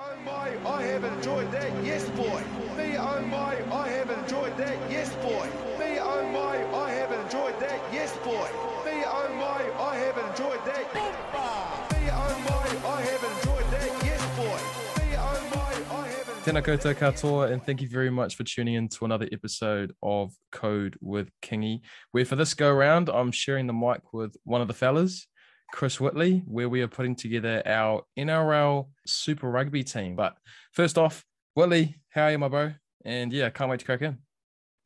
oh my, I have enjoyed that, yes boy. Me oh my, I have enjoyed that, yes boy. Me oh my, I have enjoyed that, yes boy. Me oh my, I have enjoyed that. Me oh my, I have enjoyed that, yes boy. Me oh my, I have enjoyed Tēnā koutou katoa, and thank you very much for tuning in to another episode of Code with Kingy, where for this go around, I'm sharing the mic with one of the fellas, Chris Whitley, where we are putting together our NRL Super Rugby team. But first off, Whitley, how are you, my bro? And yeah, can't wait to crack in.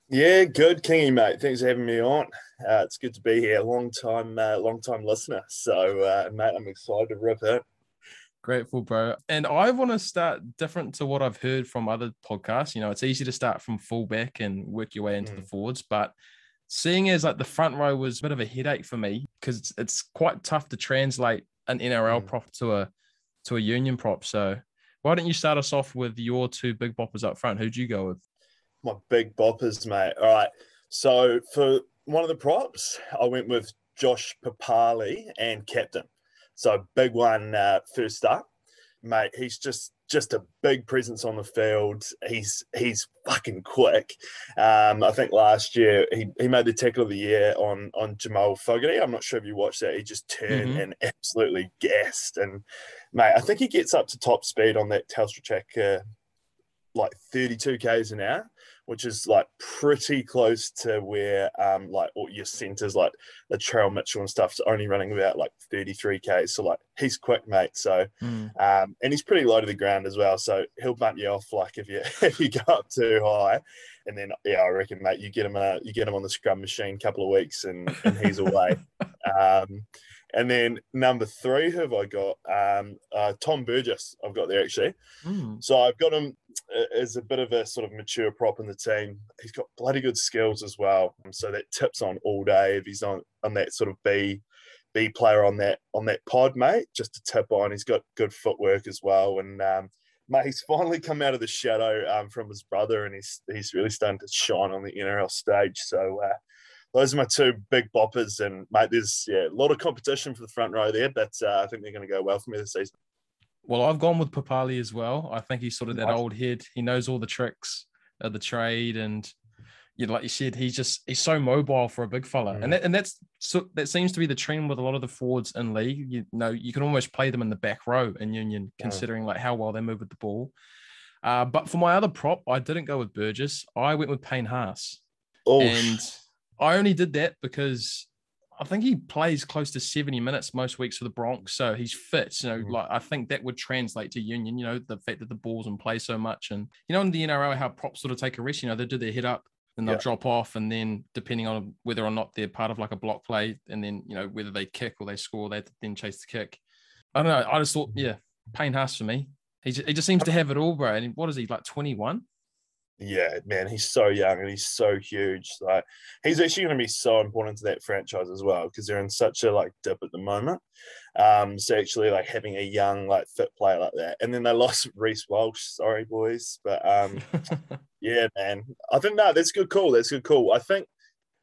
Yeah, good, Kingy, mate. Thanks for having me on. Uh, it's good to be here. Long time, uh, long time listener. So, uh, mate, I'm excited to rip it. Grateful, bro. And I want to start different to what I've heard from other podcasts. You know, it's easy to start from fullback and work your way into the forwards, but seeing as like the front row was a bit of a headache for me because it's, it's quite tough to translate an NRL Mm. prop to a to a union prop. So why don't you start us off with your two big boppers up front? Who'd you go with? My big boppers, mate. All right. So, for one of the props, I went with Josh Papalii and captain. So, big one uh, first up, mate. He's just just a big presence on the field. He's he's fucking quick. Um, I think last year he, he made the tackle of the year on on Jamal Fogarty. I'm not sure if you watched that. He just turned Mhm. and absolutely gassed. And mate, I think he gets up to top speed on that Telstra track, uh, like 32 k's an hour, which is like pretty close to where um like all your centers like the Latrell Mitchell and stuff. stuff's only running about like 33k. So like he's quick, mate. So Hmm. um, and he's pretty low to the ground as well, so he'll bunt you off like if you if you go up too high, and then yeah, I reckon, mate, you get him a you get him on the scrum machine couple of weeks, and and he's away. um, and then number three, who have I got? Um, uh, Tom Burgess, I've got there actually. Hmm. So I've got him uh, as a bit of a sort of mature prop in the team. He's got bloody good skills as well. So that tips on all day if he's on on that sort of B B player on that on that pod, mate. Just to tip on. He's got good footwork as well. And um, mate, he's finally come out of the shadow um, from his brother, and he's he's really starting to shine on the NRL stage. So. Uh, those are my two big boppers, and mate, there's yeah a lot of competition for the front row there, but uh, I think they're going to go well for me this season. Well, I've gone with Papalii as well. I think he's sort of that Nice. old head. He knows all the tricks of the trade, and you know, like you said, he's just he's so mobile for a big fella, Mm. and that, and that's so that seems to be the trend with a lot of the forwards in league. You know, you can almost play them in the back row in Union, Mm. considering like how well they move with the ball. Uh, but for my other prop, I didn't go with Burgess. I went with Payne Haas Oh, and I only did that because I think he plays close to 70 minutes most weeks for the Broncos, so he's fit. You know, Mhm. like I think that would translate to Union. You know, the fact that the ball's in play so much, and you know, in the NRL, how props sort of take a rest. You know, they do their head up and they'll Yeah. drop off, and then depending on whether or not they're part of like a block play, and then you know whether they kick or they score, they then chase the kick. I don't know. I just thought, yeah, Payne Haas for me. He just, he just seems to have it all, bro. And what is he like, 21? Yeah, man, he's so young and he's so huge. Like he's actually going to be so important to that franchise as well because they're in such a like dip at the moment. Um, so actually, like having a young like fit player like that, and then they lost Reece Walsh. Sorry, boys, but um, yeah, man, I think no, that's good call. That's good call. I think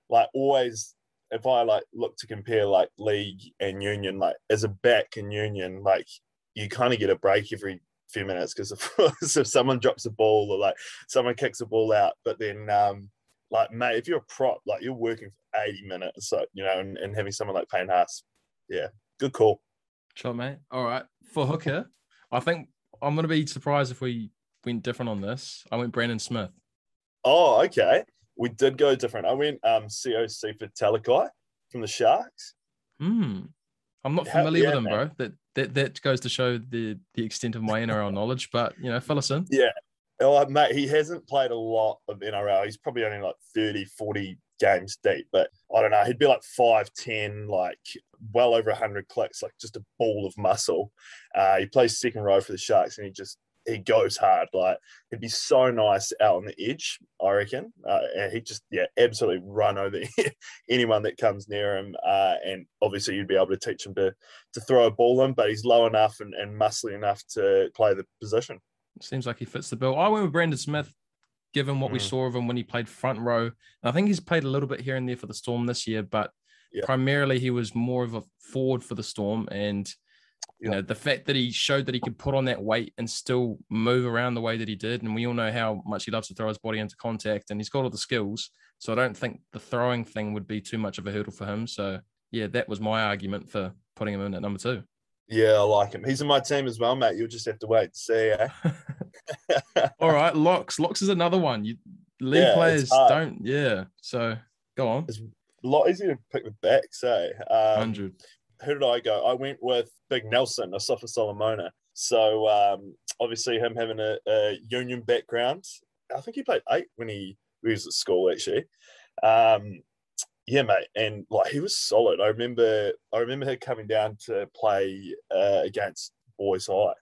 like always, if I like look to compare like league and union, like as a back in union, like you kind of get a break every few minutes because if, if someone drops a ball or like someone kicks a ball out, but then um like mate, if you're a prop, like you're working for 80 minutes, so you know, and, and having someone like Payne Haas, yeah, good call. Sure, mate. All right. For hooker, I think I'm to be surprised if we went different on this. I went Brandon Smith. Oh, okay. We did go different. I went um Siosifa Talakai from the Sharks. Hmm. I'm not familiar yeah, with him, man. bro. That, that that goes to show the the extent of my NRL knowledge. But you know, fill us in. Yeah. Oh, mate, he hasn't played a lot of NRL. He's probably only like 30, 40 games deep, but I don't know. He'd be like 5'10, like well over 100 clicks, like just a ball of muscle. Uh, he plays second row for the Sharks and he just, he goes hard. Like he'd be so nice out on the edge, I reckon. Uh, and he just, yeah, absolutely run over anyone that comes near him. Uh, and obviously, you'd be able to teach him to to throw a ball in, but he's low enough and, and muscly enough to play the position. Seems like he fits the bill. I went with Brandon Smith, given what we Mm. saw of him when he played front row. I think he's played a little bit here and there for the Storm this year, but Yeah. primarily he was more of a forward for the Storm. And You know, the fact that he showed that he could put on that weight and still move around the way that he did. And we all know how much he loves to throw his body into contact and he's got all the skills. So I don't think the throwing thing would be too much of a hurdle for him. So yeah, that was my argument for putting him in at number two. Yeah, I like him. He's in my team as well, mate. You'll just have to wait to see. Eh? all right, locks. Locks is another one. You league Yeah, players don't. Yeah. So go on. It's a lot easier to pick the backs, eh? Um, Hundred. Who did I go? I went with Big Nelson, Asofa-Solomona. So um, obviously him having a, a union background. I think he played eight when he, when he was at school actually. Um, yeah, mate, and like he was solid. I remember, I remember him coming down to play uh, against Boys High.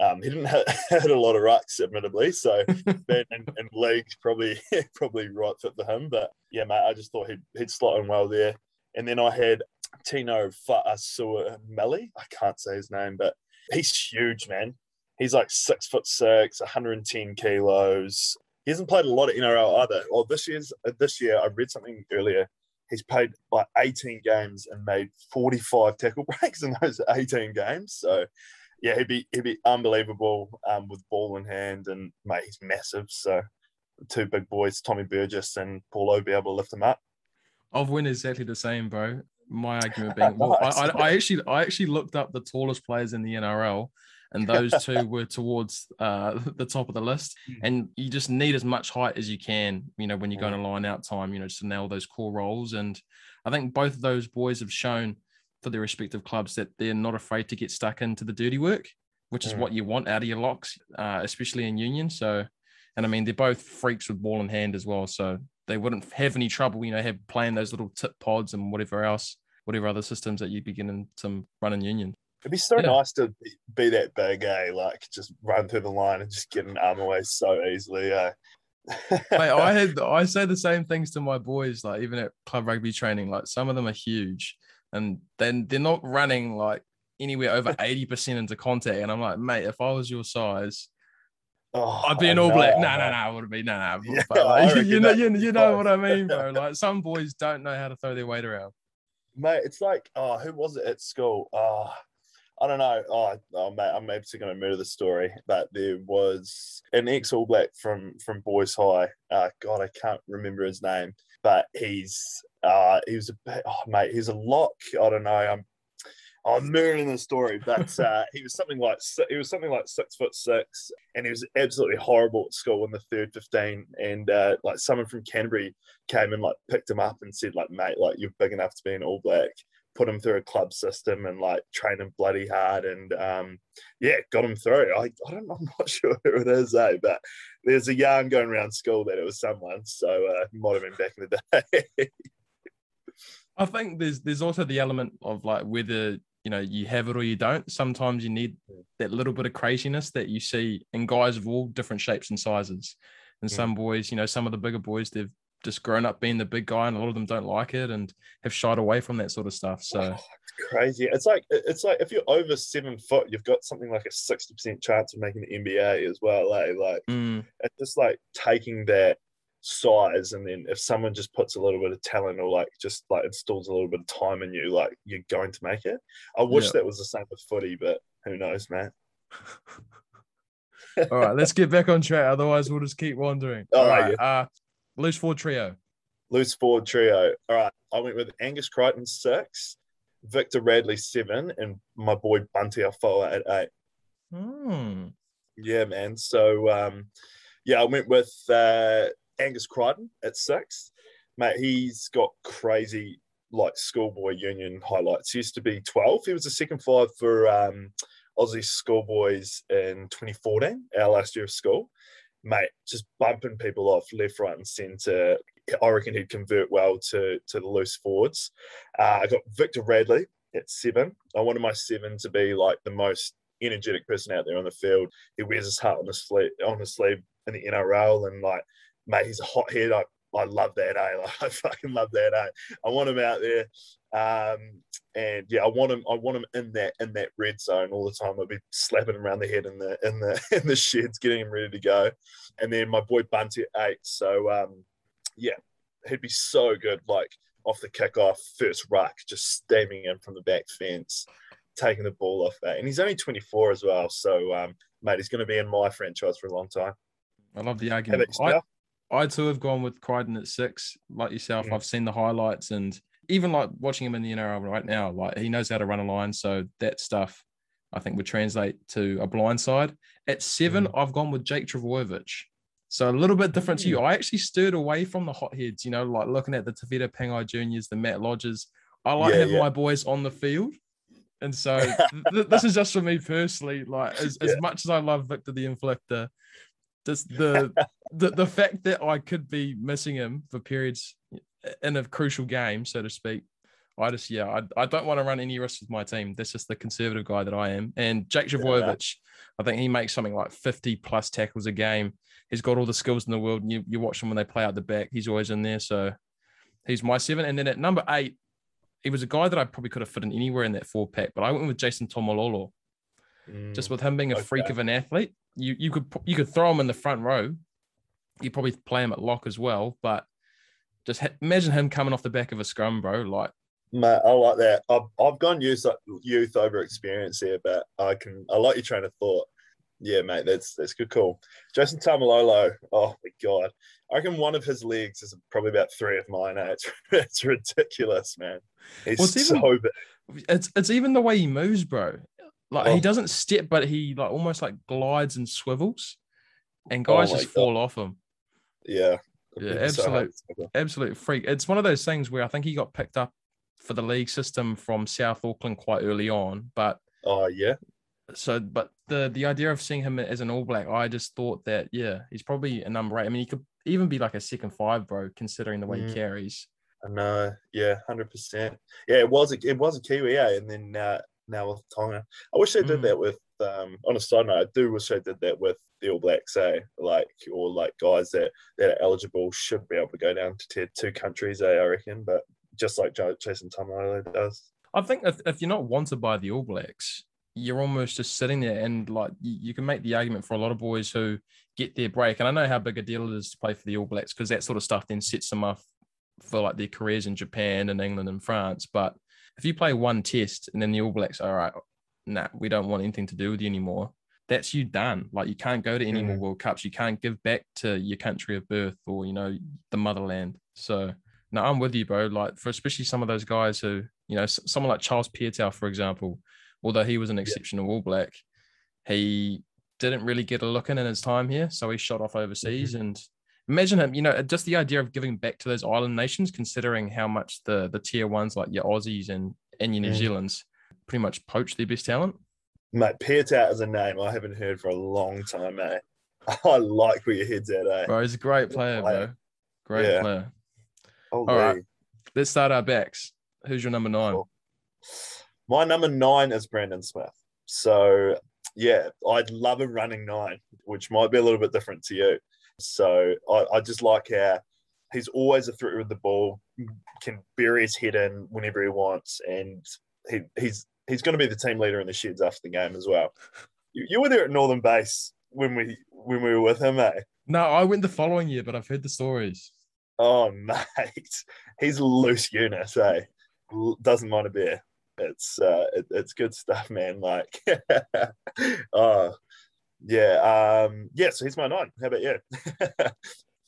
Um, he didn't had a lot of rucks, admittedly. So being in, in leagues probably probably right fit for him. But yeah, mate, I just thought he'd he'd slot in well there. And then I had Tino Fa'asua. I can't say his name, but he's huge, man. He's like six foot six, 110 kilos. He hasn't played a lot of NRL either. Well, this year's this year I read something earlier. He's played like 18 games and made 45 tackle breaks in those 18 games. So yeah, he'd be he'd be unbelievable um, with ball in hand, and mate, he's massive. So two big boys, Tommy Burgess and Paulo, be able to lift him up. I've went exactly the same, bro. My argument being, well, I, I, I actually, I actually looked up the tallest players in the NRL, and those two were towards uh, the top of the list. Mm. And you just need as much height as you can, you know, when you're going to line out time, you know, just to nail those core roles. And I think both of those boys have shown for their respective clubs that they're not afraid to get stuck into the dirty work, which is Mm. what you want out of your locks, uh, especially in union. So, and I mean, they're both freaks with ball in hand as well. So they wouldn't have any trouble, you know, have playing those little tip pods and whatever else, whatever other systems that you'd be getting to run in union. It'd be so Yeah. nice to be, be that big, eh? Like just run through the line and just get an arm away so easily, eh? Mate, I had I say the same things to my boys, like even at club rugby training. Like some of them are huge, and then they're not running like anywhere over eighty percent into contact. And I'm like, mate, if I was your size, Oh, I'd be an all know, black. No, no, no, I wouldn't be. No, no. Yeah, like, you know, you, you know what I mean, bro. Like some boys don't know how to throw their weight around. Mate, it's like, oh, who was it at school? Oh, I don't know. Oh, oh mate, I'm maybe going to murder the story, but there was an ex All Black from from Boys High. Uh, God, I can't remember his name, but he's uh, he was a oh, mate, he's a lock. I don't know. I'm I'm murdering the story, but uh, he was something like he was something like six foot six, and he was absolutely horrible at school in the third fifteen. And uh, like someone from Canterbury came and like picked him up and said like, mate, like you're big enough to be an All Black. Put him through a club system and like train him bloody hard, and um, yeah, got him through. I, I don't, I'm not sure who it is, eh? But there's a yarn going around school that it was someone, so uh, might have been back in the day. I think there's there's also the element of like whether you know you have it or you don't. Sometimes you need that little bit of craziness that you see in guys of all different shapes and sizes. And Mm. some boys, you know, some of the bigger boys, they've just grown up being the big guy, and a lot of them don't like it and have shied away from that sort of stuff. So It's crazy. It's like it's like if you're over seven foot, you've got something like a sixty percent chance of making the NBA as well. Eh? Like mm, it's just like taking that size and then if someone just puts a little bit of talent or like just like installs a little bit of time in you, like you're going to make it. I wish Yeah. that was the same with footy, but who knows, man. all right, let's get back on track. Otherwise, we'll just keep wandering. Oh, all right, uh, loose forward trio. Loose forward trio. All right. I went with Angus Crichton six, Victor Radley seven, and my boy Bunty Afoa at eight. Hmm. Yeah, man. So um, yeah, I went with uh, Angus Crichton at six. Mate, he's got crazy like schoolboy union highlights. He used to be 12. He was the second five for um, Aussie schoolboys in 2014, our last year of school. Mate, just bumping people off left, right, and centre. I reckon he'd convert well to to the loose forwards. Uh, I got Victor Radley at seven. I wanted my seven to be like the most energetic person out there on the field. He wears his heart on his sleeve, on his sleeve in the NRL, and like, mate, he's a hot head. I, I love that, eh? Like, I fucking love that, eh? I want him out there, um, and yeah, I want him. I want him in that in that red zone all the time. I'd be slapping him around the head in the in the in the sheds, getting him ready to go. And then my boy Bunty at eight. So um, yeah, he'd be so good. Like off the kickoff, first ruck, just steaming in from the back fence. taking the ball off that. And he's only 24 as well. So, um, mate, he's going to be in my franchise for a long time. I love the argument. about I, yourself? I too have gone with Crichton at six, like yourself. Mm. I've seen the highlights and even like watching him in the NRL right now, like he knows how to run a line. So that stuff I think would translate to a blind side. At seven, Mm. I've gone with Jake Trbojevic. So a little bit different to you. I actually stirred away from the hotheads, you know, like looking at the Tevita Pangai Juniors, the Matt Lodges. I like Yeah, having yeah. my boys on the field. And so th- this is just for me personally. Like as, as much as I love Victor the Inflictor, just the the the fact that I could be missing him for periods in a crucial game, so to speak. I just yeah, I, I don't want to run any risks with my team. That's just the conservative guy that I am. And Jake Trbojevic, I think he makes something like 50 plus tackles a game. He's got all the skills in the world. And you, you watch him when they play out the back, he's always in there. So he's my seven. And then at number eight, he was a guy that I probably could have fit in anywhere in that four pack, but I went with Jason Taumalolo. Mm, Just with him being a freak of an athlete, you you could you could throw him in the front row. You probably play him at lock as well, but just ha- imagine him coming off the back of a scrum, bro. Like Mate, I like that. I've, I've gone youth, youth over experience here, but I can I like your train of thought. Yeah, mate, that's that's good call. Jason Taumalolo, oh my god. I reckon one of his legs is probably about three of mine. Eh? It's, it's ridiculous, man. He's Well, it's so even- big. it's it's even the way he moves, bro. Like Oh. he doesn't step, but he like almost like glides and swivels, and Oh guys just God. fall off him. Yeah. Yeah, It's so absolute- Absolute freak. It's one of those things where I think he got picked up for the league system from South Auckland quite early on, but Oh yeah. so but the the idea of seeing him as an all black i just thought that yeah he's probably a number eight i mean he could even be like a second five bro considering the way Mm. he carries I know. Yeah, hundred percent. Yeah, it was a it was a Kiwi, yeah, and then uh, now with Tonga. I wish they did Mm. that with. Um, on a side note, I do wish they did that with the All Blacks, eh? Like or like guys that that are eligible should be able to go down to tier two countries, eh? I reckon, but just like Jason Taumalolo does. i think if, if you're not wanted by the all blacks you're almost just sitting there and like you, you can make the argument for a lot of boys who get their break and i know how big a deal it is to play for the all blacks because that sort of stuff then sets them up for like their careers in japan and england and france but if you play one test and then the all blacks all right nah we don't want anything to do with you anymore that's you done. Like you can't go to any more Mm. world cups. You can't give back to your country of birth or you know the motherland. So no i'm with you bro. Like for especially some of those guys who you know someone like charles Piutau, for example although he was an exceptional all black he didn't really get a look in in his time here. So he shot off overseas and imagine him you know just the idea of giving back to those island nations considering how much the the tier ones like your aussies and and your new Mm. zealands pretty much poach their best talent Mate, Piutau is a name I haven't heard for a long time, mate. I like where your head's at, eh? bro he's a great player bro great Yeah. player Holy. right. let's start our backs who's your number nine Cool. My number nine is Brandon Smith. So yeah, I'd love a running nine, which might be a little bit different to you. So I, I just like how he's always a threat with the ball, can bury his head in whenever he wants, and he, he's he's going to be the team leader in the sheds after the game as well. You, you were there at Northern Base when we when we were with him, eh? no i went the following year but i've heard the stories Oh mate, he's a loose unit, eh? Doesn't mind a beer. It's uh, it, it's good stuff, man. Like, oh yeah, um, yeah. So he's my nine. How about you?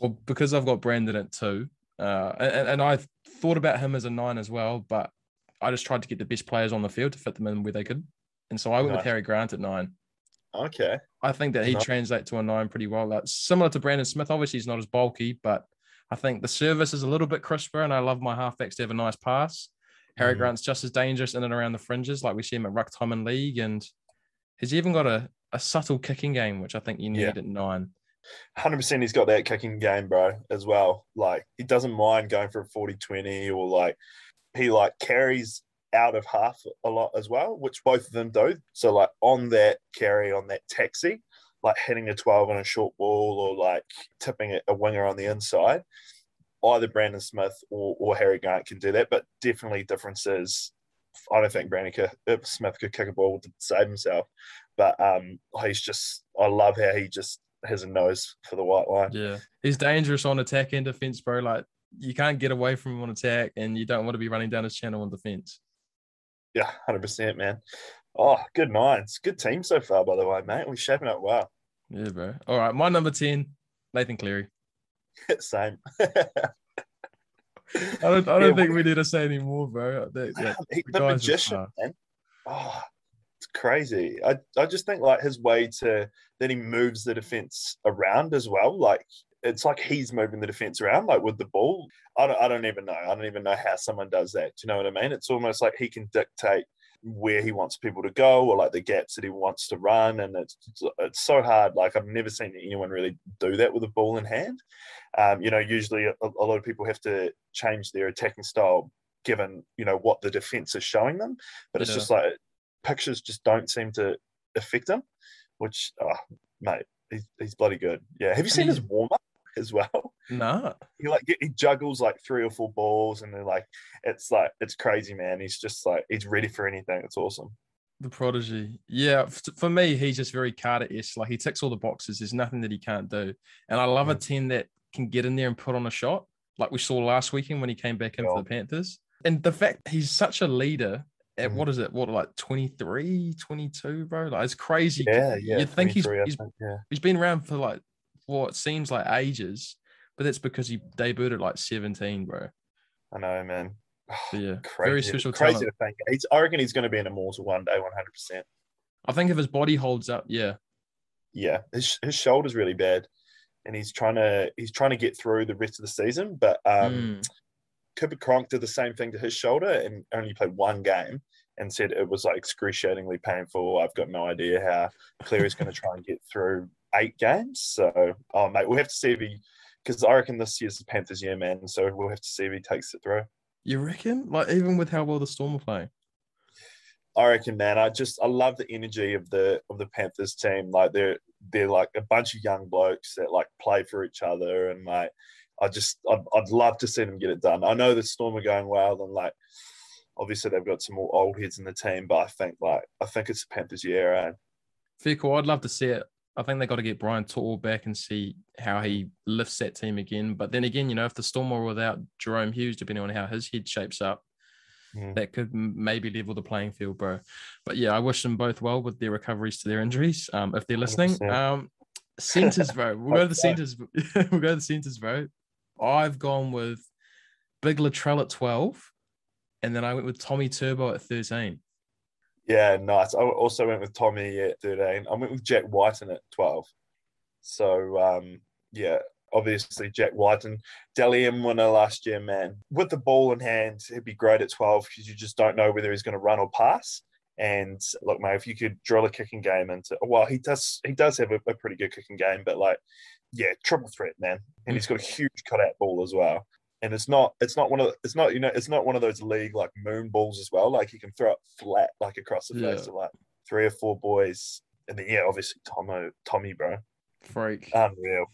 Well, because I've got Brandon at two, uh, and, and I thought about him as a nine as well, but I just tried to get the best players on the field to fit them in where they could. And so I went with Harry Grant at nine. okay, I think that he Nice. translates to a nine pretty well. That's similar to Brandon Smith. Obviously, he's not as bulky, but I think the service is a little bit crisper, and I love my halfbacks to have a nice pass. Harry Mhm. Grant's just as dangerous in and around the fringes, like we see him at Ruck Time League, and he's even got a, a subtle kicking game, which I think you need Yeah. at nine. hundred percent. He's got that kicking game, bro, as well. Like he doesn't mind going for a 40-20 or like he like carries out of half a lot as well, which both of them do. So like on that carry on that taxi, like hitting a 12 on a short ball or like tipping a- a winger on the inside. Either Brandon Smith or, or Harry Grant can do that, but definitely differences. I don't think Brandon could, if Smith could kick a ball to save himself, but um, he's just. I love how he just has a nose for the white line. Yeah, he's dangerous on attack and defense, bro. Like you can't get away from him on attack, and you don't want to be running down his channel on defense. Yeah, hundred percent, man. Oh, good minds, good team so far, by the way, mate. We're shaping up well. Yeah, bro. All right, my number ten, Nathan Cleary. Same. I don't, I don't Yeah, think we need to say any more, bro. The, the- He- the magician, man. Oh, crazy. I, I just think like his way to that he moves the defense around as well. Like it's like he's moving the defense around, like with the ball. I don't, I don't even know. I don't even know how someone does that. Do you know what I mean? It's almost like he can dictate where he wants people to go or like the gaps that he wants to run. And it's it's so hard. Like I've never seen anyone really do that with a ball in hand. Um, you know, usually a, a lot of people have to change their attacking style given you know what the defense is showing them. But it's Yeah. just like pictures just don't seem to affect him. Which, oh, mate, he's, he's bloody good. Yeah. Have you seen his warm up as well? No. he like he juggles like three or four balls and they're like it's like it's crazy man he's just like he's ready for anything it's awesome The prodigy. Yeah, for me, he's just very Carter esque. Like he ticks all the boxes. There's nothing that he can't do. And I love a Yeah. 10 that can get in there and put on a shot, like we saw last weekend when he came back in for the Panthers. And the fact he's such a leader at Mhm. what is it? What, like 23, 22, bro? Like it's crazy. yeah yeah You'd think he's, he's, think, yeah he's been around for like what seems like ages, but that's because he debuted at like 17, bro. i know man So yeah, crazy very special crazy talent. to think he's, i reckon he's going to be an immortal one day 100% I think if his body holds up, yeah. yeah his, his shoulder's really bad and he's trying to he's trying to get through the rest of the season but um Mm. Cooper Cronk did the same thing to his shoulder and only played one game and said it was like excruciatingly painful. I've got no idea how Cleary's going to try and get through eight games. So, oh, mate, we'll have to see if he, because I reckon this year's the Panthers' year, man. So we'll have to see if he takes it through. You reckon? Like even with how well the Storm are playing. I reckon, man. I just I love the energy of the of the Panthers team. Like they're they're like a bunch of young blokes that like play for each other, and like I just I'd, I'd love to see them get it done. I know the Storm are going well, and like obviously they've got some more old heads in the team, but I think like I think it's the Panthers' year. Eh? Fair call. I'd love to see it. I think they got to get Brian To'o back and see how he lifts that team again. But then again, you know, if the Storm are without Jahrome Hughes, depending on how his head shapes up, Mm. that could maybe level the playing field, bro. But yeah, I wish them both well with their recoveries to their injuries. Um, if they're listening, 100%. um, centers, bro. We'll go to the centers. we'll go to the centers, bro. I've gone with Big Latrell at twelve, and then I went with Tommy Turbo at thirteen. Yeah, nice. I also went with Tommy at 13. I went with Jack Wighton at 12. So, um, yeah, obviously Jack Wighton, Dally M winner last year, man. With the ball in hand, he'd be great at 12 because you just don't know whether he's going to run or pass. And look, mate, if you could drill a kicking game into, well, he does, he does have a, a pretty good kicking game, but like, yeah, triple threat, man. And he's got a huge cutout ball as well. And it's not, it's not one of, it's not, you know, it's not one of those league like moon balls as well. Like he can throw it flat, like across the face Yeah. of like three or four boys. And then, yeah, obviously Tomo, Tommy, bro. Freak. Unreal.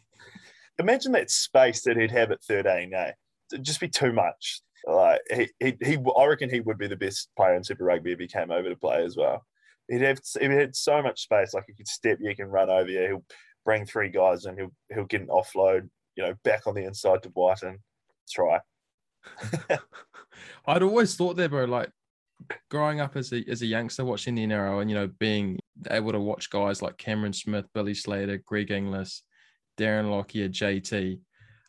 Imagine that space that he'd have at 13, eh? It'd just be too much. Like he, he, he, I reckon he would be the best player in Super Rugby if he came over to play as well. He'd have, he had so much space. Like he could step you, he can run over you. He'll bring three guys and he'll, he'll get an offload. You know, back on the inside to White and Try. I'd always thought that, bro. Like growing up as a as a youngster, watching the NRL, and you know, being able to watch guys like Cameron Smith, Billy Slater, Greg Inglis, Darren Lockyer, JT.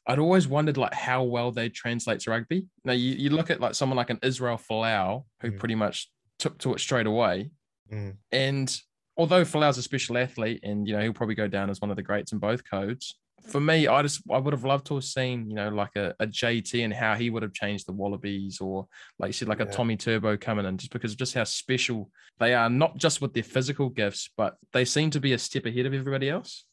I'd always wondered like how well they translate to rugby. Now you, you look at like someone like an Israel Folau, who Mm. pretty much took to it straight away. Mm. And although Folau's a special athlete, and you know he'll probably go down as one of the greats in both codes. For me, I just I would have loved to have seen you know like a, a JT and how he would have changed the Wallabies, or like you said, like a Tommy Turbo coming in, just because of just how special they are, not just with their physical gifts, but they seem to be a step ahead of everybody else.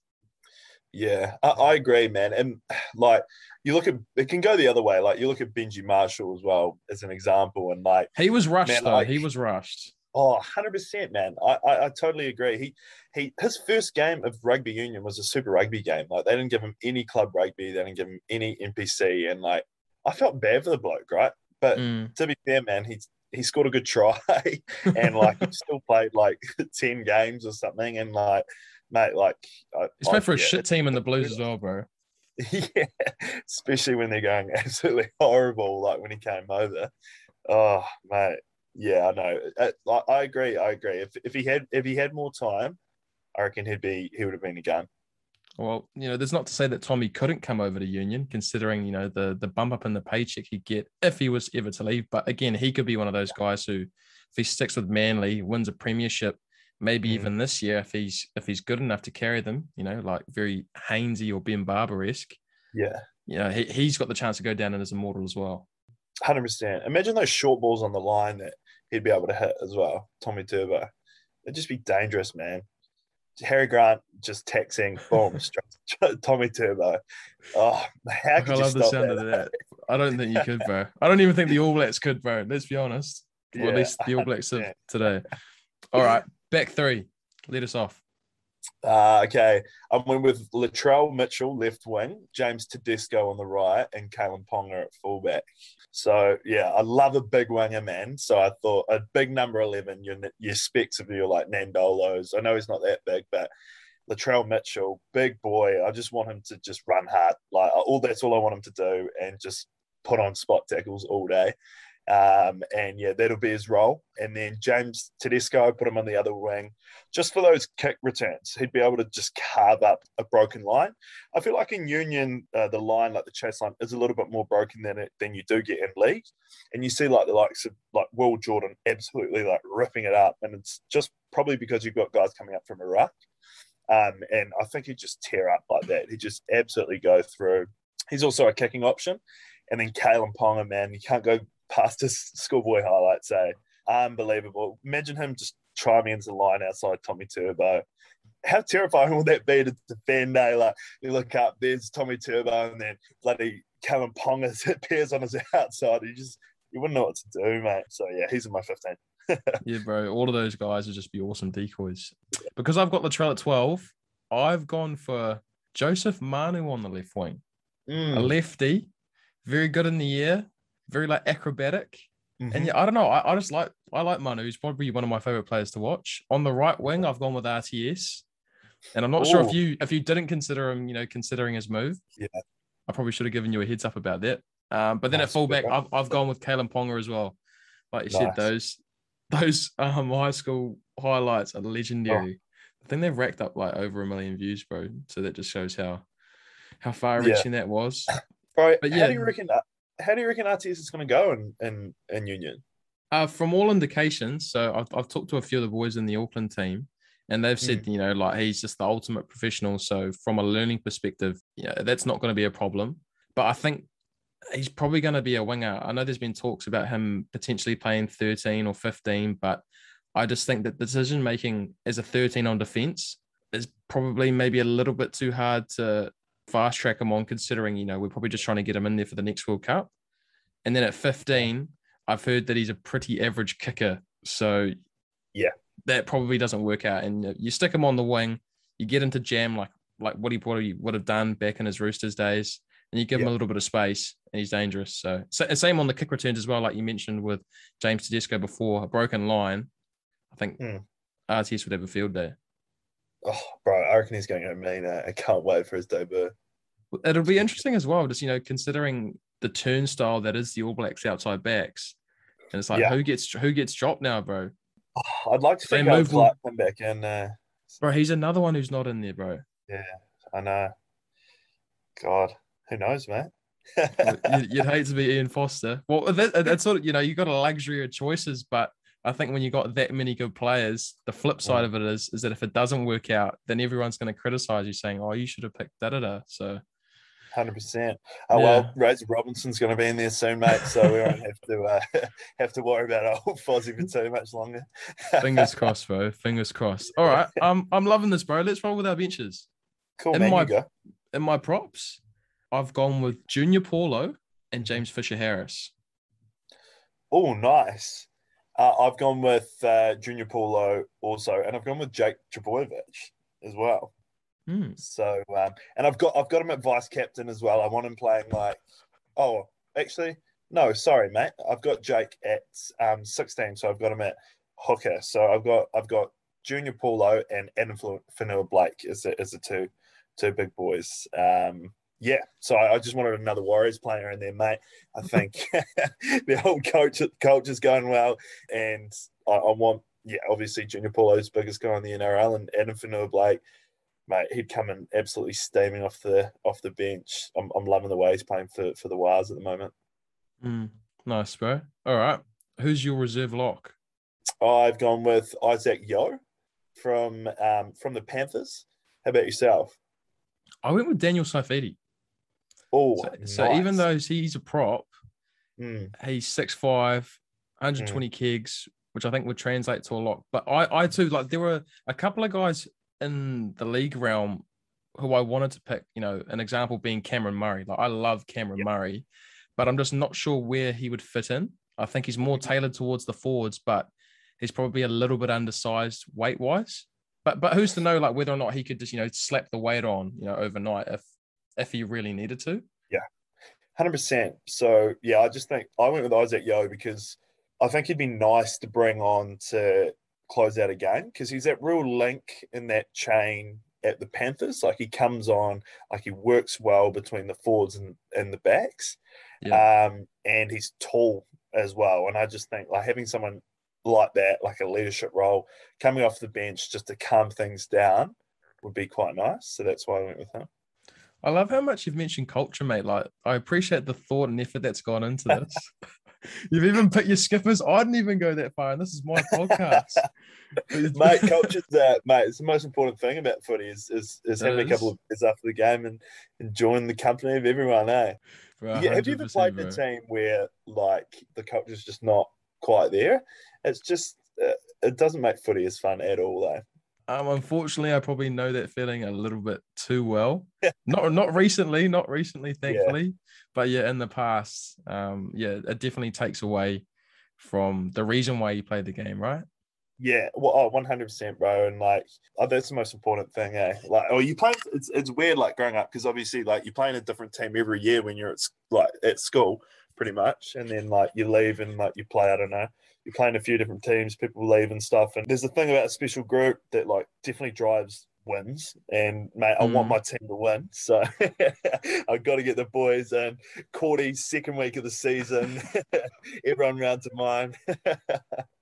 Yeah, I, I agree, man. And like you look at it can go the other way. Like you look at Benji Marshall as well as an example, and like He was rushed Man, though. I- he was rushed. oh, 100 percent, man. I, I I totally agree. He he his first game of rugby union was a Super Rugby game. Like they didn't give him any club rugby, they didn't give him any NPC, and like I felt bad for the bloke, right? But Mm. to be fair, man, he's he scored a good try, and like he still played like 10 games or something, and like. Mate, like I- He's I- for a yeah, shit team in the Blues as well, bro. yeah, especially when they're going absolutely horrible, like when he came over. Oh, mate, Yeah, I know. Uh, I, I agree. I agree. If if he had if he had more time, I reckon he'd be he would have been a gun. Well, you know, there's not to say that Tommy couldn't come over to Union, considering you know the the bump up in the paycheck he'd get if he was ever to leave. But again, he could be one of those guys who, if he sticks with Manly, wins a premiership, maybe Mm. even this year if he's if he's good enough to carry them. You know, like very Hainsey or Ben Barber esque. Yeah, You know, he he's got the chance to go down and as immortal as well. hundred percent. Imagine those short balls on the line that he'd be able to hit as well. Tommy Turbo, it'd just be dangerous, man. Harry Grant just texting, boom, straight, Tommy Turbo. Oh, how I could you love the sound that? of that. I don't think you could, bro. I don't even think the All Blacks could, bro. Let's be honest. Or Yeah, at least the All Blacks of today. All right, back three. Let us off. Uh, okay, I went with Latrell Mitchell left wing, James Tedesco on the right, and Kalyn Ponga at fullback. So yeah, I love a big winger, man. So I thought a big number eleven. Your your specs of you like Nandolos. I know he's not that big, but Latrell Mitchell, big boy. I just want him to just run hard. Like all that's all I want him to do, and just put on spot tackles all day. Um, and yeah, that'll be his role. And then James Tedesco, put him on the other wing, just for those kick returns. He'd be able to just carve up a broken line. I feel like in Union, uh, the line, like the chase line, is a little bit more broken than it than you do get in league. And you see like the likes of like Will Jordan absolutely like ripping it up, and it's just probably because you've got guys coming up from Iraq. Um, and I think he'd just tear up like that. He'd just absolutely go through. He's also a kicking option. And then Kalyn Ponga, man, you can't go past his schoolboy highlights, eh? Unbelievable. Imagine him just chiming into the line outside Tommy Turbo. How terrifying would that be to defend, eh? Like, you look up, there's Tommy Turbo, and then bloody Kalyn Ponga appears on his outside. You just, you wouldn't know what to do, mate. So, yeah, he's in my 15. Yeah, bro. All of those guys would just be awesome decoys. Because I've got Latrell at 12, I've gone for Joseph Manu on the left wing. A Mm. lefty, very good in the air, very like acrobatic. Mhm. And yeah, I don't know. I, I just like I like Manu. He's probably one of my favorite players to watch. On the right wing, I've gone with RTS. And I'm not sure if you if you didn't consider him, you know, considering his move. Yeah. I probably should have given you a heads up about that. Um, but then Nice, at fullback. I've, I've gone with Kalyn Ponga as well. Like you said, those those um high school highlights are legendary. I think they've racked up like over a million views, bro. So that just shows how how far Yeah. reaching that was. Bro, But how yeah. do you reckon? How do you reckon RTS is going to go in, in in Union? Uh, from all indications, so I've, I've talked to a few of the boys in the Auckland team, and they've said, you know, like he's just the ultimate professional. So from a learning perspective, yeah, that's not going to be a problem. But I think he's probably going to be a winger. I know there's been talks about him potentially playing 13 or 15, but I just think that decision making as a 13 on defense is probably maybe a little bit too hard to fast track him on, considering, you know, we're probably just trying to get him in there for the next World Cup. And then at 15, I've heard that he's a pretty average kicker. So Yeah. that probably doesn't work out. And uh, you stick him on the wing, you get into jam like like what he probably would have done back in his Roosters days, and you give him a little bit of space, and he's dangerous. So, so same on the kick returns as well, like you mentioned with James Tedesco before, a broken line. I think Hmm. RTS would have a field day. Oh, bro, I reckon he's going to mean it. I can't wait for his debut. It'll be interesting as well, just you know, considering the turnstile that is the All Blacks outside backs. And it's like Yeah. who gets who gets dropped now, bro? Oh, I'd like to They think I'll move Clark come back in. Uh, Bro, he's another one who's not in there, bro. Yeah, I know. God, who knows, man? You'd, you'd hate to be Ian Foster. Well, that, that's sort of you know you got a luxury of choices, but I think when you got that many good players, the flip side of it is is that if it doesn't work out, then everyone's going to criticize you, saying, "Oh, you should have picked da da da." So Hundred percent. Oh Yeah. well, Razor Robinson's going to be in there soon, mate. So we won't have to uh, have to worry about old Fozzie for too much longer. fingers crossed, bro. Fingers crossed. All right, um, I'm loving this, bro. Let's roll with our benches. Cool, In man. my-. In my props, I've gone with Junior Paulo and James Fisher Harris. Oh, nice. Uh, I've gone with uh, Junior Paulo also, and I've gone with Jake Trbojevic as well. Hmm. So, um, and I've got I've got him at vice captain as well. I want him playing like, oh, actually, no, sorry, mate. I've got Jake at um, 16, so I've got him at hooker. So I've got I've got Junior Paulo and Adam Fanua Blake as the, as the two two big boys. Um, yeah, so I, just wanted another Warriors player in there, mate. I think the whole coach culture's going well, and I, I, want yeah, obviously Junior Paulo's biggest guy in the NRL, and Addin Fonua-Blake, mate, he'd come in absolutely steaming off the off the bench. I'm, I'm loving the way he's playing for for the Wars at the moment. Mm, nice, bro. All right, who's your reserve lock? I've gone with Isaac Yeo from um, from the Panthers. How about yourself? I went with Daniel Saifiti. Oh, so, nice. so, even though he's a prop, mm. he's 6'5", 120 mm. kegs, which I think would translate to a lot. But I, I too, like there were a couple of guys in the league realm who I wanted to pick. You know, an example being Cameron Murray. Like I love Cameron yep. Murray, but I'm just not sure where he would fit in. I think he's more mm-hmm. tailored towards the forwards, but he's probably a little bit undersized weight wise. But but who's to know like whether or not he could just you know slap the weight on you know overnight if if he really needed to. Yeah, hundred percent. So yeah, I just think I went with Isaac Yeo because I think he'd be nice to bring on to close out a game because he's that real link in that chain at the Panthers. Like he comes on, like he works well between the forwards and, and the backs. Yeah. Um, and he's tall as well. And I just think like having someone like that, like a leadership role, coming off the bench just to calm things down would be quite nice. So that's why I went with him. I love how much you've mentioned culture, mate. Like, I appreciate the thought and effort that's gone into this. you've even put your skippers. I didn't even go that far, and this is my podcast. mate, culture's that, mate. It's the most important thing about footy is is, is having a couple of beers after the game and enjoying the company of everyone, eh? Bro, yeah, have you ever played in a team where like the culture's just not quite there? It's just uh, it doesn't make footy as fun at all, though. Um, unfortunately, I probably know that feeling a little bit too well. not not recently, not recently, thankfully, yeah. but yeah, in the past, um, yeah, it definitely takes away from the reason why you play the game, right? Yeah, well, oh, one hundred percent, bro, and like, oh, that's the most important thing, eh? Like, oh, you play. It's it's weird, like growing up, because obviously, like, you play in a different team every year when you're at like at school, pretty much, and then like you leave and like you play. I don't know you're playing a few different teams, people leave and stuff. And there's a thing about a special group that like definitely drives wins. And mate, I mm. want my team to win. So I've got to get the boys and Cordy's second week of the season. Everyone round to mine.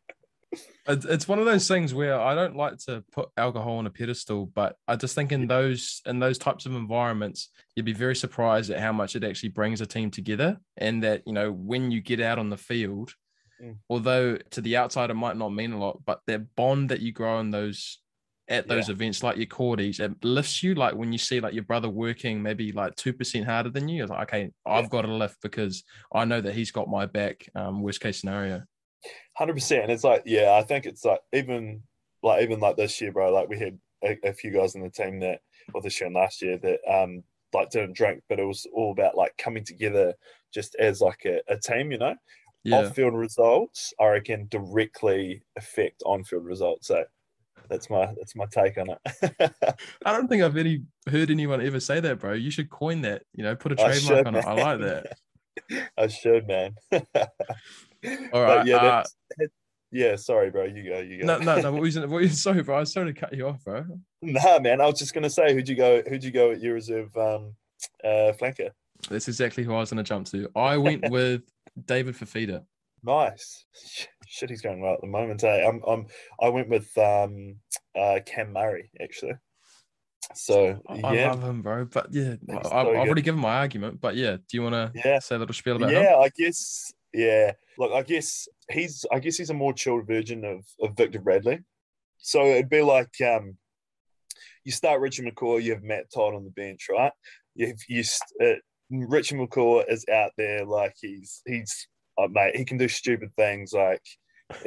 it's one of those things where I don't like to put alcohol on a pedestal, but I just think in those in those types of environments, you'd be very surprised at how much it actually brings a team together, and that you know when you get out on the field, Mm. Although to the outsider might not mean a lot, but that bond that you grow in those at those yeah. events like your Cordies, it lifts you. Like when you see like your brother working maybe like two percent harder than you, it's like, okay, I've yeah. got a lift because I know that he's got my back. Um, worst case scenario. Hundred percent. It's like, yeah, I think it's like even like even like this year, bro. Like we had a, a few guys in the team that, or this year and last year that um like didn't drink, but it was all about like coming together just as like a, a team, you know yeah. off-field results, I reckon, directly affect on-field results. So that's my that's my take on it. I don't think I've any heard anyone ever say that, bro. You should coin that. You know, put a trademark on it. I like that. I should, man. All right. Yeah, uh, yeah. Sorry, bro. You go. You go. No, no, no. What was, what was, sorry, bro. I was sorry to cut you off, bro. Nah, man. I was just gonna say, who'd you go? Who'd you go at your reserve um, uh, flanker? That's exactly who I was gonna jump to. I went with David Fifita. Nice. Shit, he's going well at the moment. Eh? I'm, I'm, I went with um, uh, Cam Murray actually. So I yeah. love him, bro. But yeah, I, have already given my argument. But yeah, do you want to yeah. say a little spiel about yeah, him? Yeah, I guess. Yeah, look, I guess he's. I guess he's a more chilled version of, of Victor Radley. So it'd be like um, you start Richard McCaw, you have Matt Todd on the bench, right? You, you uh, Richie McCaw is out there like he's he's uh, mate, he can do stupid things like,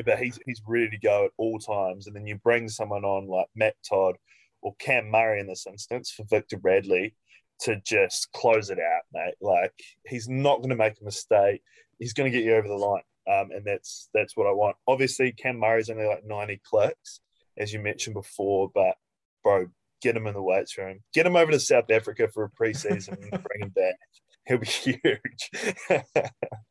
but he's he's ready to go at all times. And then you bring someone on like Matt Todd or Cam Murray in this instance for Victor Radley to just close it out, mate. Like he's not going to make a mistake. He's going to get you over the line, um, and that's that's what I want. Obviously, Cam Murray's only like ninety clicks, as you mentioned before, but bro, get him in the weights room. Get him over to South Africa for a preseason and bring him back he'll be huge.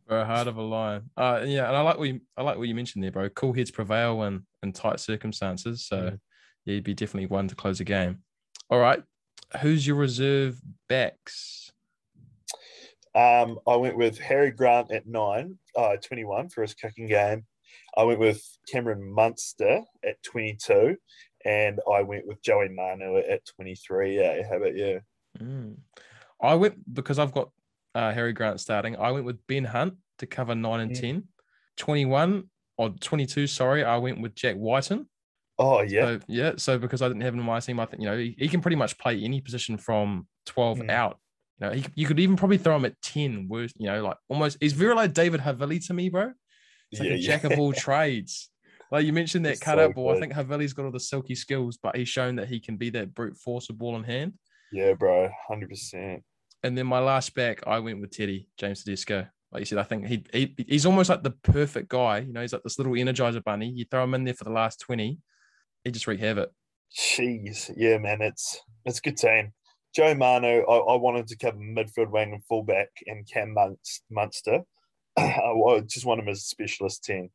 bro, hard of a line. Uh, yeah, and I like what you, I like what you mentioned there, bro. Cool heads prevail in in tight circumstances, so mm. Yeah, you'd be definitely one to close a game. All right, who's your reserve backs? Um, I went with Harry Grant at nine, uh, 21 for his kicking game. I went with Cameron Munster at 22, and I went with Joey Manu at 23. Yeah, how about you? Mm. I went because I've got uh, Harry Grant starting. I went with Ben Hunt to cover nine and Mm. 10. 21 or 22, sorry, I went with Jack Wighton. Oh yeah, So, yeah. So because I didn't have him in my team, I think, you know, he, he can pretty much play any position from 12 Mm. out. You know, he, you could even probably throw him at 10, where, you know, like almost, he's very like David Havili to me, bro. It's like yeah, a jack of all trades. Like you mentioned that cutout so ball. I think Havili's got all the silky skills, but he's shown that he can be that brute force of ball in hand. yeah, bro, hundred percent. And then my last back, I went with Teddy, James Tedesco. Like you said, I think he, he he's almost like the perfect guy. You know, he's like this little energizer bunny. You throw him in there for the last 20, he just wreak havoc. Jeez, yeah, man, it's it's a good team. Joe Manu, I, I wanted to cover midfield wing and fullback, and Cam Munst, Munster. I just want him as a specialist ten.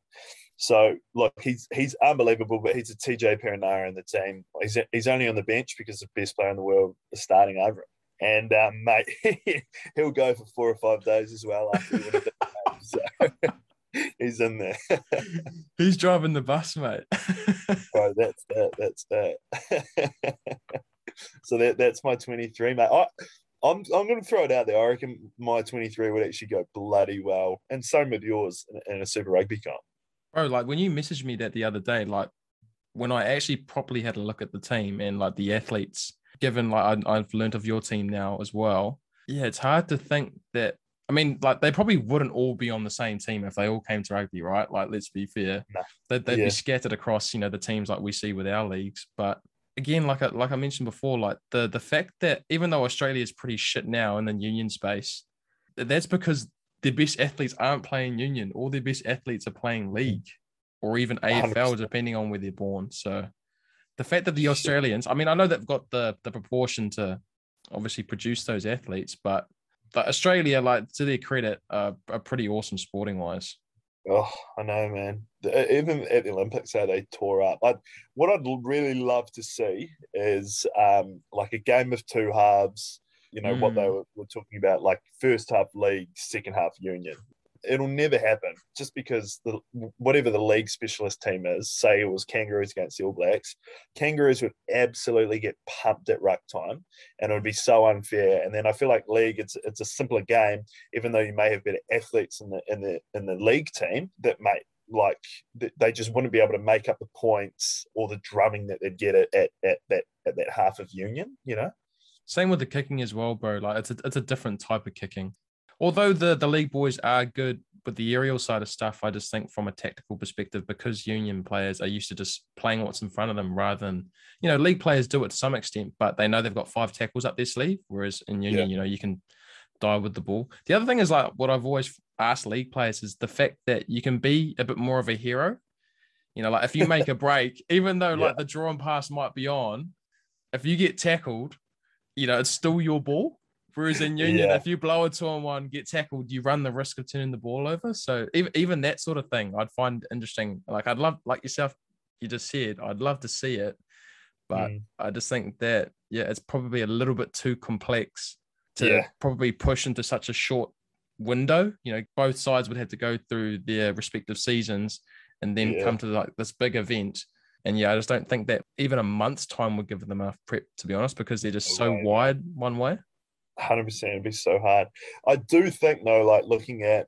So look, he's he's unbelievable, but he's a TJ Perenara in the team. He's he's only on the bench because the best player in the world is starting over him. And um, mate, he'll go for four or five days as well after he would have been. So he's in there. He's driving the bus, mate. Bro, that's that. That's that. so that that's my 23, mate. I, I'm I'm going to throw it out there. I reckon my 23 would actually go bloody well, and so would yours in, in a Super Rugby comp. Bro, like when you messaged me that the other day, like when I actually properly had a look at the team and like the athletes, given like I, I've learned of your team now as well. Yeah, it's hard to think that. I mean, like they probably wouldn't all be on the same team if they all came to rugby, right? Like, let's be fair, No. they'd, they'd Yeah. be scattered across, you know, the teams like we see with our leagues. But again, like I, like I mentioned before, like the the fact that even though Australia is pretty shit now in the union space, that's because their best athletes aren't playing union. All their best athletes are playing league or even AFL, 100%. depending on where they're born. So the fact that the Australians, I mean, I know they've got the the proportion to obviously produce those athletes, but but Australia, like to their credit, uh, are pretty awesome sporting wise. Oh, I know, man. Even at the Olympics, how they tore up. I, what I'd really love to see is um, like a game of two halves. You know what they Mm. were, were talking about, like first half league, second half union. It'll never happen, just because the whatever the league specialist team is, say it was Kangaroos against the All Blacks, Kangaroos would absolutely get pumped at ruck time, and it would be so unfair. And then I feel like league, it's it's a simpler game even though you may have better athletes in the in the in the league team that may like they just wouldn't be able to make up the points or the drumming that they'd get at, at, at that at that half of union you know Same with the kicking as well, bro. Like it's a it's a different type of kicking. Although the the league boys are good with the aerial side of stuff, I just think from a tactical perspective, because union players are used to just playing what's in front of them rather than you know league players do it to some extent, but they know they've got five tackles up their sleeve. Whereas in union, you know, you can die with the ball. The other thing is like what I've always asked league players is the fact that you can be a bit more of a hero. You know, like if you make a break, even though Yeah. like the draw and pass might be on, if you get tackled, you know, it's still your ball. Whereas in union, Yeah. if you blow a two on one, get tackled, you run the risk of turning the ball over. So even, even that sort of thing, I'd find interesting. Like I'd love, like yourself, you just said, I'd love to see it, but Mm. I just think that yeah, it's probably a little bit too complex to Yeah. probably push into such a short window. You know, both sides would have to go through their respective seasons and then Yeah. come to like this big event. And yeah, I just don't think that even a month's time would give them enough prep, to be honest, because they're just so wide one way. Hundred percent, it'd be so hard. I do think though, like looking at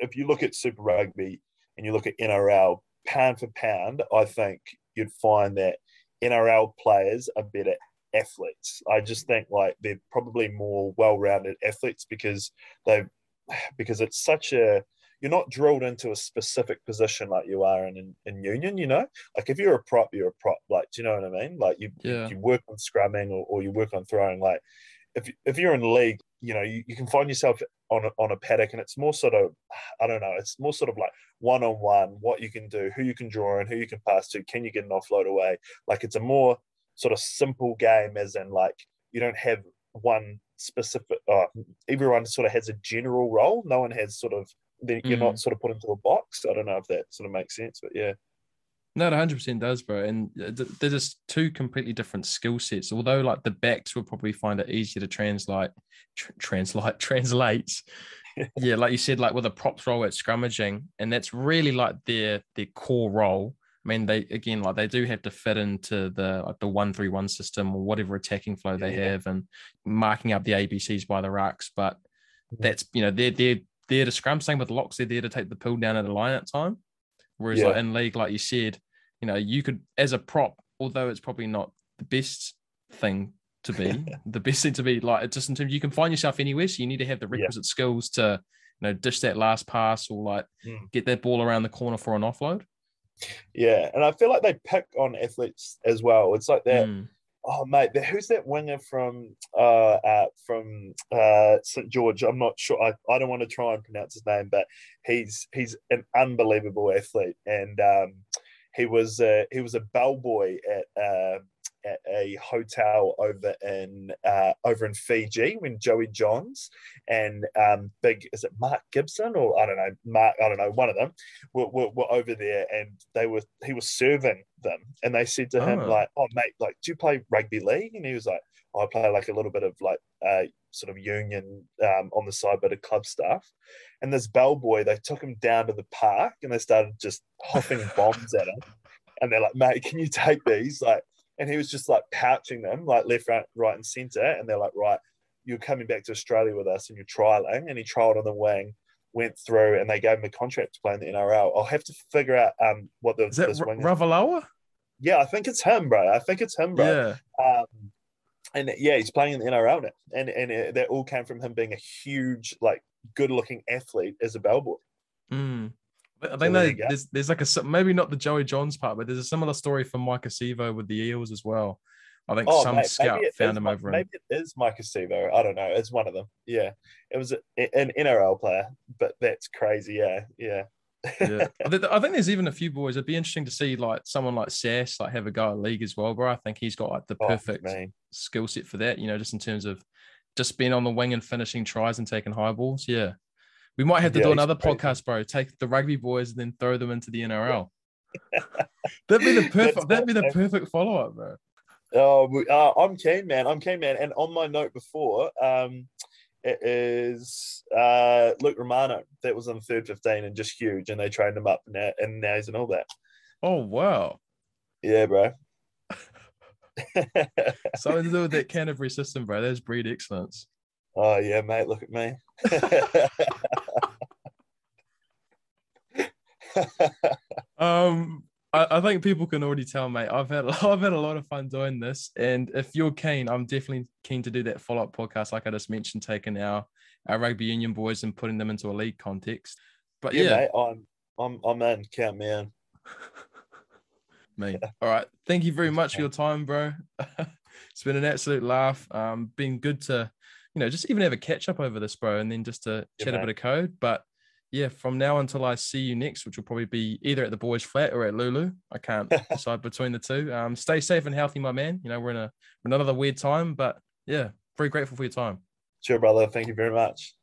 if you look at Super Rugby and you look at NRL, pound for pound, I think you'd find that NRL players are better athletes. I just think like they're probably more well-rounded athletes because they because it's such a you're not drilled into a specific position like you are in, in, in union, you know? Like if you're a prop, you're a prop. Like, do you know what I mean? Like you, Yeah. you, you work on scrumming or, or you work on throwing. Like if if you're in league, you know, you, you can find yourself on a, on a paddock, and it's more sort of, I don't know, it's more sort of like one on one, what you can do, who you can draw in, who you can pass to, can you get an offload away? Like it's a more sort of simple game, as in like you don't have one specific. Uh, everyone sort of has a general role. No one has sort of. Then you're not sort of put into a box. I don't know if that sort of makes sense, but yeah. No, it 100% does, bro. And uh, they're just two completely different skill sets. Although, like, the backs will probably find it easier to translate, tr- translate, translates. yeah, like you said, like with a props role at scrummaging, and that's really like their their core role. I mean, they again, like they do have to fit into the like the one three one system or whatever attacking flow they yeah. have, and marking up the ABCs by the rucks. But that's you know they're they're there to scrum. Same with locks, they're there to take the pill down at the line at time. Whereas yeah. like in league, like you said, you know, you could as a prop, although it's probably not the best thing to be, the best thing to be like just in terms of you can find yourself anywhere. So you need to have the requisite yeah. skills to, you know, dish that last pass or like mm. get that ball around the corner for an offload. Yeah, and I feel like they pick on athletes as well. It's like that. Mm. Oh mate, who's that winger from uh, uh from uh St George? I'm not sure. I, I don't want to try and pronounce his name, but he's he's an unbelievable athlete, and um, he was uh, he was a bellboy at uh, at a hotel over in uh, over in Fiji when Joey Johns and um, big is it Mark Gibson or I don't know Mark I don't know one of them were, were, were over there and they were he was serving them and they said to oh. him like oh mate like do you play rugby league and he was like oh, I play like a little bit of like uh, sort of union um, on the side but of club stuff and this bellboy they took him down to the park and they started just huffing bombs at him and they're like mate can you take these like and he was just like pouching them like left, right, right, and center. And they're like, right, you're coming back to Australia with us and you're trialing. And he trialed on the wing, went through, and they gave him a contract to play in the NRL. I'll have to figure out um what the is that R- Ravalawa? Yeah, I think it's him, bro. I think it's him, bro. Yeah. Um, and yeah, he's playing in the NRL now, and and it, that all came from him being a huge, like, good-looking athlete as a bellboy. Mm. I think so there's there's like a maybe not the Joey Johns part, but there's a similar story from Mike Sivo with the Eels as well. I think oh, some mate, scout found him over. Maybe it is Maika Sivo. I don't know. It's one of them. Yeah, it was an NRL player, but that's crazy. Yeah, yeah. yeah, I think there's even a few boys. It'd be interesting to see like someone like Sass like have a go at league as well, bro. I think he's got like the oh, perfect skill set for that. You know, just in terms of just being on the wing and finishing tries and taking high balls. Yeah, we might have to yeah, do another podcast, bro. Take the rugby boys and then throw them into the NRL. that'd be the perfect. that'd be the perfect follow up, bro. Oh, uh, I'm keen, man. I'm keen, man. And on my note before, um, it is uh, Luke Romano. That was on third 15 and just huge. And they trained him up and now, and now he's in all that. Oh, wow. Yeah, bro. Something to do with that Canterbury system, bro. There's breed excellence. Oh, yeah, mate. Look at me. um, I, I, think people can already tell, mate. I've had I've had a lot of fun doing this, and if you're keen, I'm definitely keen to do that follow up podcast, like I just mentioned, taking our our rugby union boys and putting them into a league context. But yeah, yeah mate, I'm I'm I'm in. Count me in. me. All right. Thank you very much for your time, bro. it's been an absolute laugh. Um, been good to you know, just even have a catch up over this, bro, and then just to yeah, chat a bit of code. But yeah, from now until I see you next, which will probably be either at the boys' flat or at Lulu. I can't decide between the two. Um, stay safe and healthy, my man. You know, we're in a another weird time, but yeah, very grateful for your time. Sure, brother. Thank you very much.